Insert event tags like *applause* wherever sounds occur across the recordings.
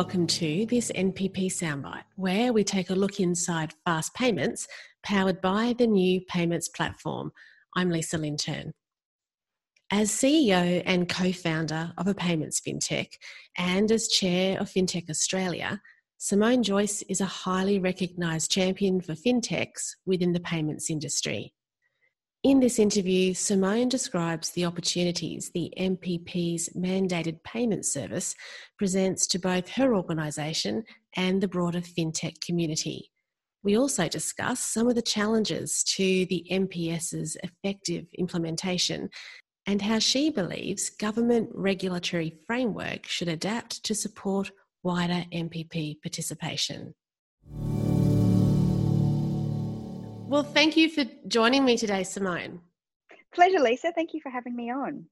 welcome to this NPP Soundbite, where we take a look inside Fast Payments, powered by the new payments platform. I'm Lisa Linturn. As CEO and co founder of a payments fintech and as chair of FinTech Australia, Simone Joyce is a highly recognised champion for fintechs within the payments industry. In this interview, Simone describes the opportunities the NPP's mandated payment service presents to both her organisation and the broader fintech community. We also discuss some of the challenges to the MPS's effective implementation and how she believes government regulatory framework should adapt to support wider NPP participation. Well, thank you for joining me today, Simone. Pleasure, Lisa. Thank you for having me on.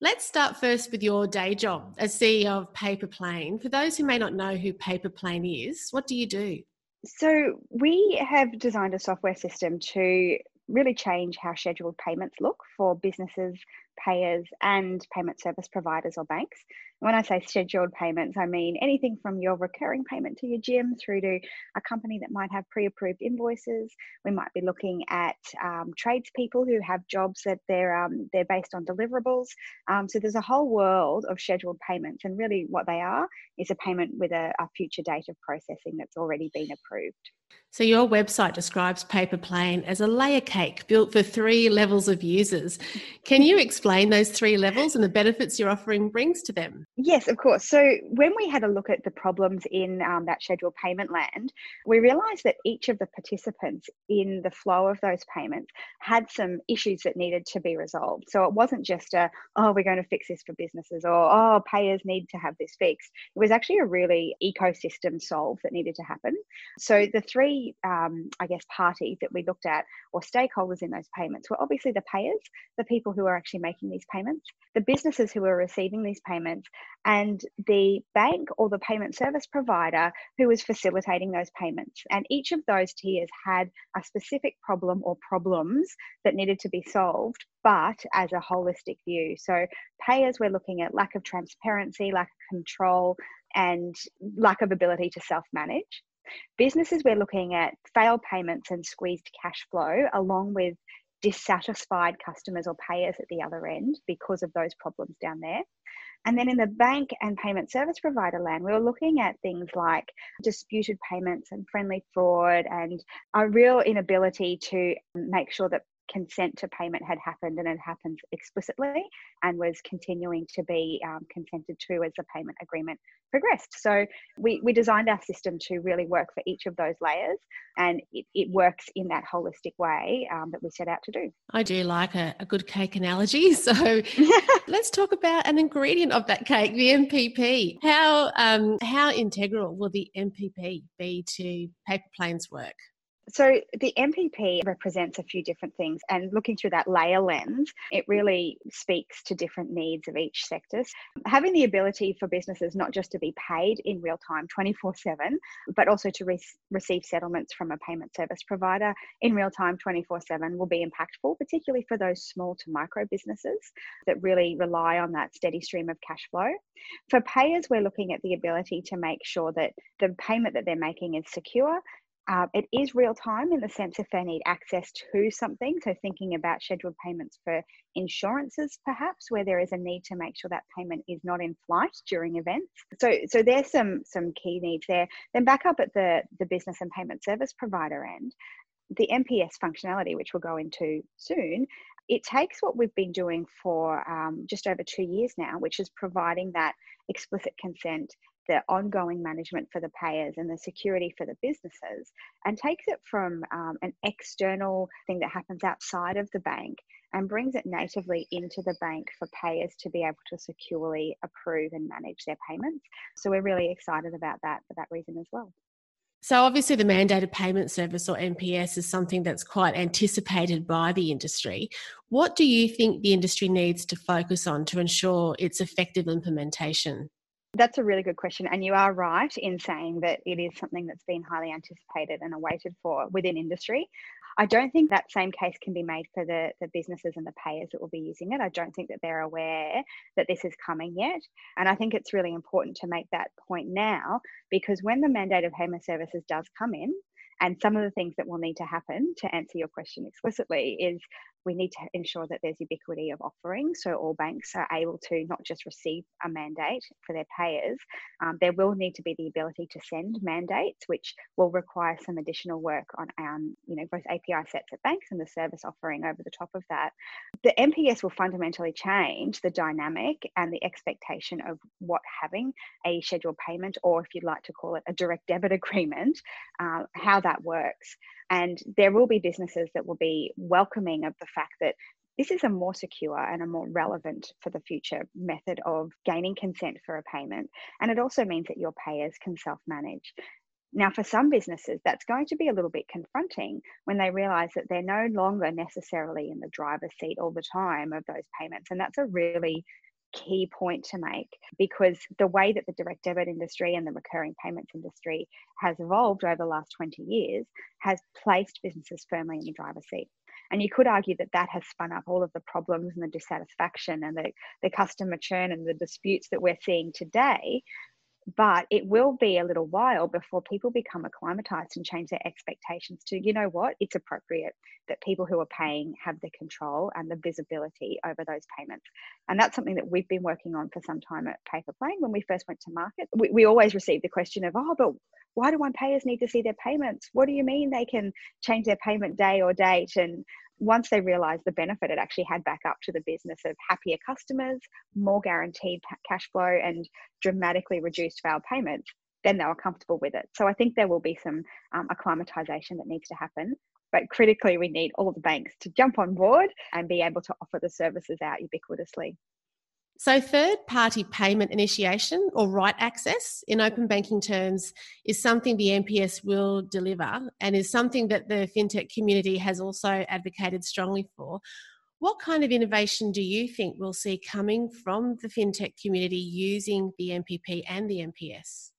Let's start first with your day job as CEO of Paperplane. For those who may not know who Paperplane is, what do you do? So, we have designed a software system to really change how scheduled payments look for businesses, payers, and payment service providers or banks. When I say scheduled payments, I mean anything from your recurring payment to your gym through to a company that might have pre approved invoices. We might be looking at um, tradespeople who have jobs that they're, um, they're based on deliverables. Um, so there's a whole world of scheduled payments, and really what they are is a payment with a, a future date of processing that's already been approved. So, your website describes Paperplane as a layer cake built for three levels of users. Can you explain those three levels and the benefits your offering brings to them? Yes, of course. So, when we had a look at the problems in um, that scheduled payment land, we realised that each of the participants in the flow of those payments had some issues that needed to be resolved. So, it wasn't just a, oh, we're going to fix this for businesses or, oh, payers need to have this fixed. It was actually a really ecosystem solve that needed to happen. So, the three um, I guess, parties that we looked at or stakeholders in those payments were obviously the payers, the people who are actually making these payments, the businesses who are receiving these payments, and the bank or the payment service provider who was facilitating those payments. And each of those tiers had a specific problem or problems that needed to be solved, but as a holistic view. So, payers, we're looking at lack of transparency, lack of control, and lack of ability to self manage. Businesses, we're looking at failed payments and squeezed cash flow, along with dissatisfied customers or payers at the other end because of those problems down there. And then in the bank and payment service provider land, we were looking at things like disputed payments and friendly fraud and a real inability to make sure that consent to payment had happened and it happened explicitly and was continuing to be um, consented to as the payment agreement progressed. So we, we designed our system to really work for each of those layers and it, it works in that holistic way um, that we set out to do. I do like a, a good cake analogy. *laughs* So *laughs* let's talk about an ingredient of that cake, the NPP. How, um, how integral will the NPP be to paper planes work? So the NPP represents a few different things, and looking through that layer lens, it really speaks to different needs of each sector. Having the ability for businesses not just to be paid in real time 24 7, but also to re- receive settlements from a payment service provider in real time 24 7 will be impactful, particularly for those small to micro businesses that really rely on that steady stream of cash flow. For payers, we're looking at the ability to make sure that the payment that they're making is secure uh, it is real time in the sense if they need access to something. So, thinking about scheduled payments for insurances, perhaps, where there is a need to make sure that payment is not in flight during events. So, so there's some some key needs there. Then back up at the the business and payment service provider end, the MPS functionality, which we'll go into soon, it takes what we've been doing for um, just over two years now, which is providing that explicit consent the ongoing management for the payers and the security for the businesses and takes it from um, an external thing that happens outside of the bank and brings it natively into the bank for payers to be able to securely approve and manage their payments. So we're really excited about that for that reason as well. So, obviously, the mandated payment service or MPS is something that's quite anticipated by the industry. What do you think the industry needs to focus on to ensure its effective implementation? That's a really good question. And you are right in saying that it is something that's been highly anticipated and awaited for within industry. I don't think that same case can be made for the, the businesses and the payers that will be using it. I don't think that they're aware that this is coming yet. And I think it's really important to make that point now because when the mandate of payment services does come in, and some of the things that will need to happen to answer your question explicitly is we need to ensure that there's ubiquity of offering so all banks are able to not just receive a mandate for their payers um, there will need to be the ability to send mandates which will require some additional work on um, you know both api sets at banks and the service offering over the top of that. The mps will fundamentally change the dynamic and the expectation of what having a scheduled payment or if you'd like to call it a direct debit *laughs* agreement uh, how that works and there will be businesses that will be welcoming of the fact that this is a more secure and a more relevant for the future method of gaining consent for a payment. And it also means that your payers can self manage. Now, for some businesses, that's going to be a little bit confronting when they realize that they're no longer necessarily in the driver's seat all the time of those payments. And that's a really key point to make because the way that the direct debit industry and the recurring payments industry has evolved over the last 20 years has placed businesses firmly in the driver's seat. And you could argue that that has spun up all of the problems and the dissatisfaction and the, the customer churn and the disputes that we're seeing today but it will be a little while before people become acclimatized and change their expectations to you know what? It's appropriate that people who are paying have the control and the visibility over those payments. And that's something that we've been working on for some time at paper when we first went to market we, we always received the question of oh but why do one payers need to see their payments? What do you mean they can change their payment day or date? And once they realized the benefit it actually had back up to the business of happier customers, more guaranteed cash flow, and dramatically reduced failed payments, then they were comfortable with it. So I think there will be some um, acclimatization that needs to happen. But critically, we need all the banks to jump on board and be able to offer the services out ubiquitously. So, third party payment initiation or right access in open banking terms is something the MPS will deliver and is something that the fintech community has also advocated strongly for. What kind of innovation do you think we'll see coming from the fintech community using the NPP and the MPS?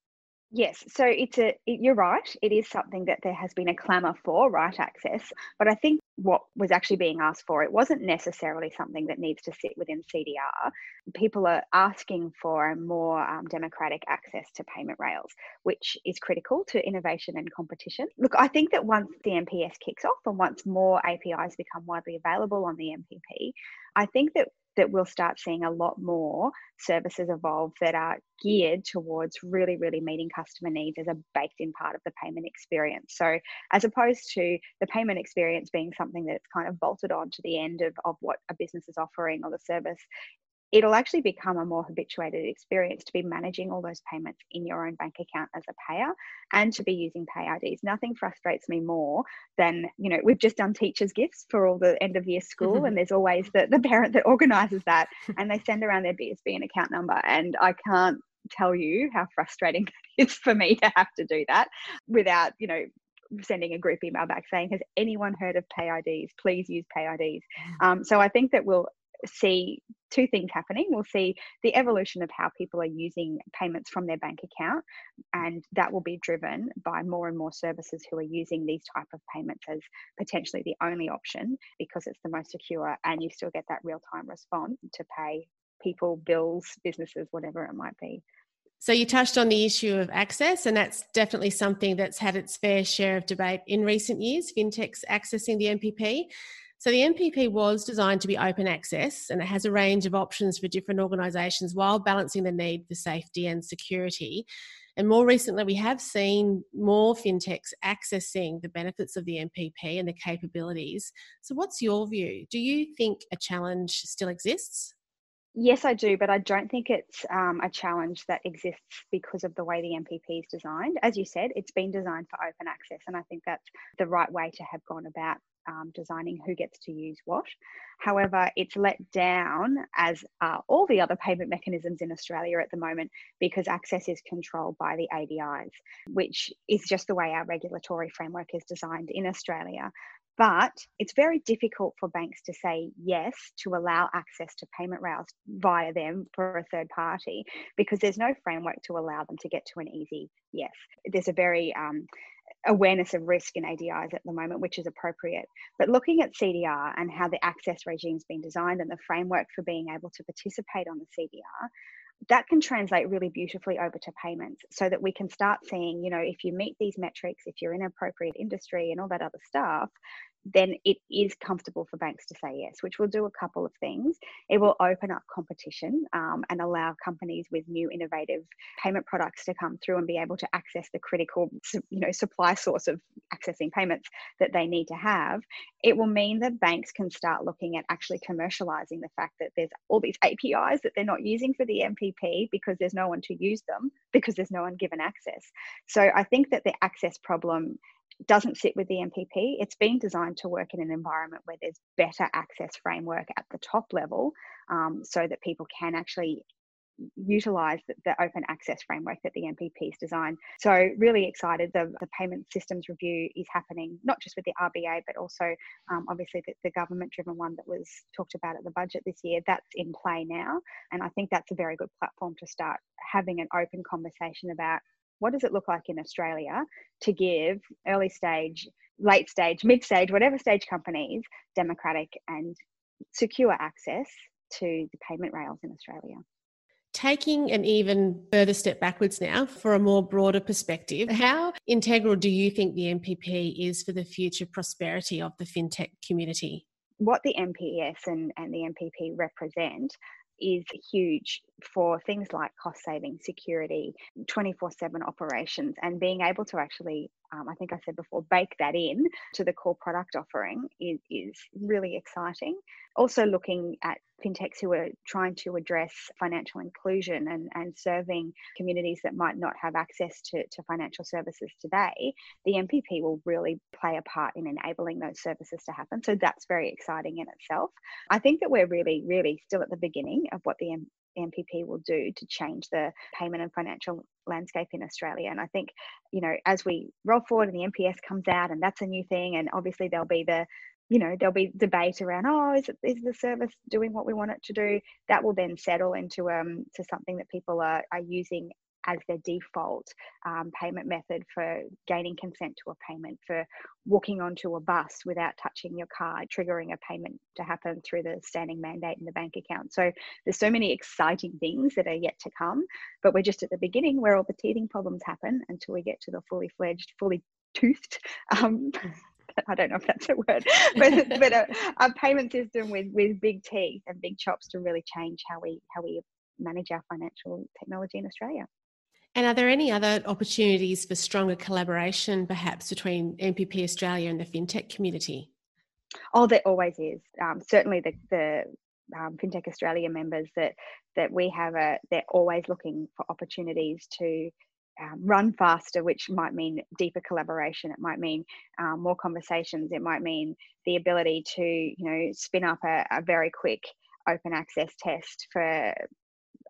Yes, so it's a you're right. It is something that there has been a clamour for right access, but I think what was actually being asked for it wasn't necessarily something that needs to sit within CDR. People are asking for a more um, democratic access to payment rails, which is critical to innovation and competition. Look, I think that once the MPS kicks off and once more APIs become widely available on the NPP, I think that that we'll start seeing a lot more services evolve that are geared towards really, really meeting customer needs as a baked in part of the payment experience. So, as opposed to the payment experience being something that's kind of bolted on to the end of, of what a business is offering or the service, it'll actually become a more habituated experience to be managing all those payments in your own bank account as a payer and to be using pay IDs. Nothing frustrates me more than, you know, we've just done teachers' gifts for all the end of year school, *laughs* and there's always the, the parent that organizes that and they send around their BSB and account number. And I can't tell you how frustrating *laughs* it is for me to have to do that without, you know, sending a group email back saying, Has anyone heard of pay IDs? Please use pay IDs. Mm. Um, so I think that we'll see two things happening. We'll see the evolution of how people are using payments from their bank account, and that will be driven by more and more services who are using these type of payments as potentially the only option because it's the most secure, and you still get that real time response to pay people, bills, businesses, whatever it might be. So you touched on the issue of access, and that's definitely something that's had its fair share of debate in recent years. Fintechs accessing the NPP. So the NPP was designed to be open access and it has a range of options for different organisations while balancing the need for safety and security. And more recently, we have seen more fintechs accessing the benefits of the NPP and the capabilities. So, what's your view? Do you think a challenge still exists? Yes, I do, but I don't think it's um, a challenge that exists because of the way the NPP is designed. As you said, it's been designed for open access, and I think that's the right way to have gone about um, designing who gets to use what. However, it's let down as all the other payment mechanisms in Australia at the moment because access is controlled by the ADIs, which is just the way our regulatory framework is designed in Australia. But it's very difficult for banks to say yes to allow access to payment rails via them for a third party because there's no framework to allow them to get to an easy yes. There's a very um, awareness of risk in ADIs at the moment, which is appropriate. But looking at CDR and how the access regime's been designed and the framework for being able to participate on the CDR, that can translate really beautifully over to payments so that we can start seeing, you know, if you meet these metrics, if you're in appropriate industry and all that other stuff, then it is comfortable for banks to say yes, which will do a couple of things. It will open up competition um, and allow companies with new innovative payment products to come through and be able to access the critical, you know, supply source of accessing payments that they need to have. It will mean that banks can start looking at actually commercializing the fact that there's all these APIs that they're not using for the NPP because there's no one to use them because there's no one given access. So I think that the access problem doesn't sit with the NPP. It's been designed to work in an environment where there's better access framework at the top level um, so that people can actually utilize the, the, open access framework that the NPP is designed. So really excited. The, the payment systems review is happening, not just with the RBA, but also um, obviously the, the government driven one that was talked about at the budget this year. That's in play now. And I think that's a very good platform to start having an open conversation about what does it look like in Australia to give early stage, late stage, mid stage, whatever stage companies democratic and secure access to the payment rails in Australia? Taking an even further step backwards now for a more broader perspective, *laughs* how integral do you think the NPP is for the future prosperity of the fintech community? What the MPS and, and the NPP represent is huge for things like cost saving, security, 24 7 operations, and being able to actually, um, I think I said before, bake that in to the core product offering is, is really exciting. Also, looking at fintechs who are trying to address financial inclusion and, and serving communities that might not have access to, to financial services today, the NPP will really play a part in enabling those services to happen. So that's very exciting in itself. I think that we're really, really still at the beginning of what the NPP will do to change the payment and financial landscape in Australia. And I think, you know, as we roll forward and the MPS comes out and that's a new thing, and obviously there'll be the you know there'll be debate around oh is it is the service doing what we want it to do that will then settle into um to something that people are, are using as their default um, payment method for gaining consent to a payment, for walking onto a bus without touching your card, triggering a payment to happen through the standing mandate in the bank account. So there's so many exciting things that are yet to come, but we're just at the beginning where all the teething problems happen until we get to the fully fledged, fully toothed um, *laughs* I don't know if that's a word, *laughs* but but a, a, payment system with with big teeth and big chops to really change how we how we manage our financial technology in Australia. And are there any other opportunities for stronger collaboration, perhaps between NPP Australia and the fintech community? Oh, there always is. Um, certainly, the, the um, FinTech Australia members that that we have a they're always looking for opportunities to um, run faster, which might mean deeper collaboration. It might mean um, more conversations. It might mean the ability to you know spin up a, a very quick open access test for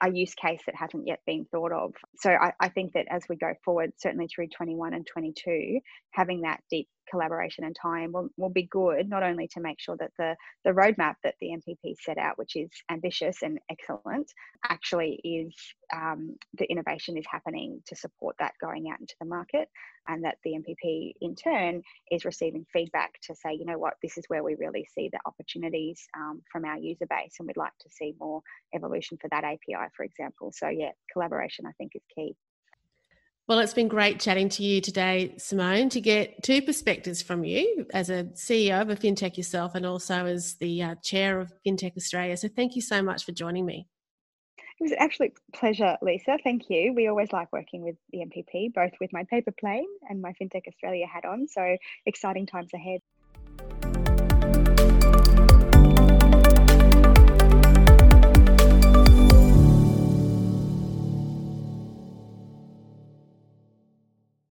a use case that hasn't yet been thought of. So I, I, think that as we go forward, certainly through 21 and 22, having that deep collaboration and time will, will be good, not only to make sure that the, the roadmap that the NPP set out, which is ambitious and excellent, actually is um, the innovation is happening to support that going out into the market, and that the NPP in turn is receiving feedback to say, you know what, this is where we really see the opportunities um, from our user base, and we'd like to see more evolution for that API, for example. So, yeah, collaboration I think is key. Well, it's been great chatting to you today, Simone, to get two perspectives from you as a CEO of a fintech yourself and also as the uh, chair of FinTech Australia. So, thank you so much for joining me. It was an absolute pleasure, Lisa. Thank you. We always like working with the NPP, both with my Paperplane and my FinTech Australia hat on. So, exciting times ahead.